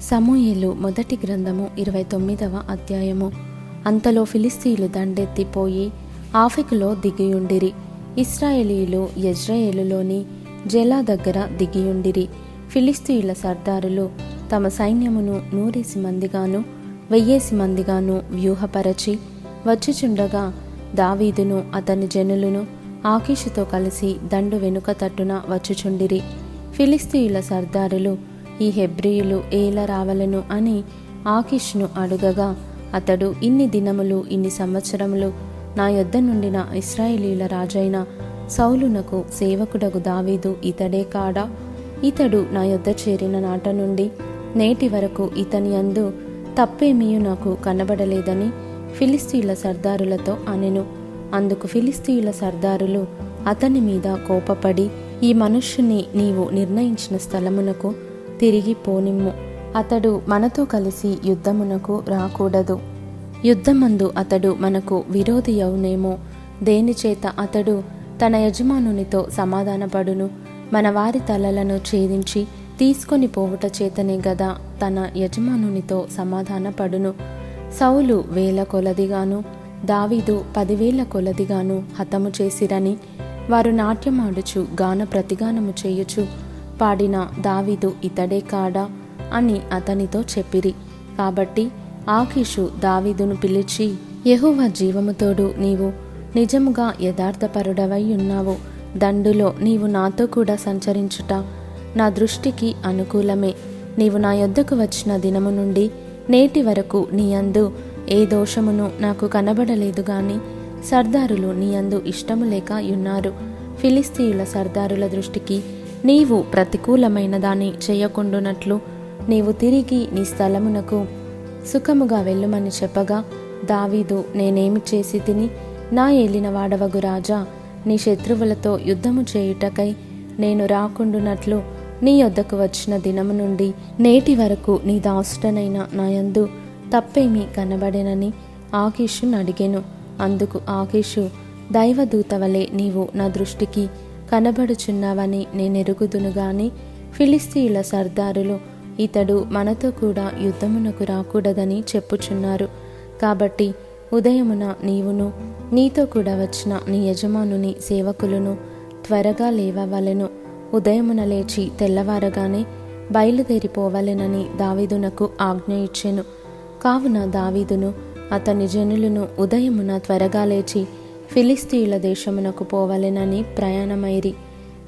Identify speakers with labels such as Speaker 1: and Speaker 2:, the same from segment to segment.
Speaker 1: సమూయేలు మొదటి గ్రంథము ఇరవై తొమ్మిదవ అధ్యాయము. అంతలో ఫిలిస్తీన్లు దండెత్తిపోయి ఆఫెకులో దిగియుండిరి. ఇస్రాయేలీలు యజ్రాయేలులోని జెలా దగ్గర దిగియుండిరి. ఫిలిస్తీయుల సర్దారులు తమ సైన్యమును నూరేసి మందిగాను వెయ్యేసి మందిగాను వ్యూహపరచి వచ్చుచుండగా దావీదును అతని జనులను ఆకీషుతో కలిసి దండు వెనుక తట్టున వచ్చుచుండిరి. ఫిలిస్తీయుల సర్దారులు ఈ హెబ్రియులు ఏల రావలను అని ఆకిష్ను అడుగగా అతడు ఇన్ని దినములు ఇన్ని సంవత్సరములు నా యొద్ద నుండిన ఇస్రాయేలీల రాజైన సౌలునకు సేవకుడగు దావీదు ఇతడే కాడా? ఇతడు నా యొద్ద చేరిన నాట నుండి నేటి వరకు ఇతని అందు తప్పేమీయు నాకు కనబడలేదని ఫిలిస్తీయుల సర్దారులతో అనెను. అందుకు ఫిలిస్తీయుల సర్దారులు అతని మీద కోపపడి ఈ మనుష్యుని నీవు నిర్ణయించిన స్థలమునకు తిరిగి పోనిమ్ము. అతడు మనతో కలిసి యుద్ధమునకు రాకూడదు. యుద్ధమందు అతడు మనకు విరోధి అవునేమో. దేనిచేత అతడు తన యజమానునితో సమాధానపడును? మన వారి తలలను ఛేదించి తీసుకొని పోవుట చేతనే గదా తన యజమానునితో సమాధానపడును. సౌలు వేల కొలదిగాను దావీదు పదివేల కొలదిగాను హతము చేసిరని వారు నాట్యమాడుచు గాన ప్రతిగానము చేయుచు పాడిన దావీదు ఇతడే కాడా అని అతనితో చెప్పిరి. కాబట్టి ఆకీషు దావీదును పిలిచి యహువ జీవముతోడు నీవు నిజముగా యథార్థపరుడవై ఉన్నావు దండులో నీవు నాతో కూడా సంచరించుట నా దృష్టికి అనుకూలమే. నీవు నా యొద్దకు వచ్చిన దినము నుండి నేటి వరకు నీ అందు ఏ దోషమును నాకు కనబడలేదు గాని సర్దారులు నీ అందు ఇష్టము లేక ఉన్నారు. ఫిలిస్తీయుల సర్దారుల దృష్టికి నీవు ప్రతికూలమైన దాన్ని చేయకుండునట్లు నీవు తిరిగి నీ స్థలమునకు సుఖముగా వెళ్ళుమని చెప్పగా దావీదు నేనేమి చేసి తిని నా ఏలిన వాడవగు రాజా నీ శత్రువులతో యుద్ధము చేయుటకై నేను రాకుండునట్లు నీ యొద్దకు వచ్చిన దినము నుండి నేటి వరకు నీ దాసుడనైన నాయందు తప్పేమీ కనబడేనని ఆకీషు అడిగాను. అందుకు ఆకీషు దైవదూత వలె నీవు నా దృష్టికి కనబడుచున్నావని నేనెరుగుదును గాని ఫిలిస్తీయుల సర్దారులు ఇతడు మనతో కూడా యుద్ధమునకు రాకూడదని చెప్పుచున్నారు. కాబట్టి ఉదయమున నీవును నీతో కూడా వచ్చిన నీ యజమానుని సేవకులను త్వరగా లేవవలెను. ఉదయమున లేచి తెల్లవారగానే బయలుదేరిపోవలెనని దావీదునకు ఆజ్ఞ ఇచ్చెను. కావున దావీదును అతని జనులను ఉదయమున త్వరగా లేచి ఫిలిస్తీయుల దేశమునకు పోవలెనని ప్రయాణమైరి.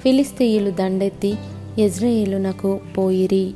Speaker 1: ఫిలిస్తీయులు దండెత్తి ఎజ్రయేలునకు పోయిరి.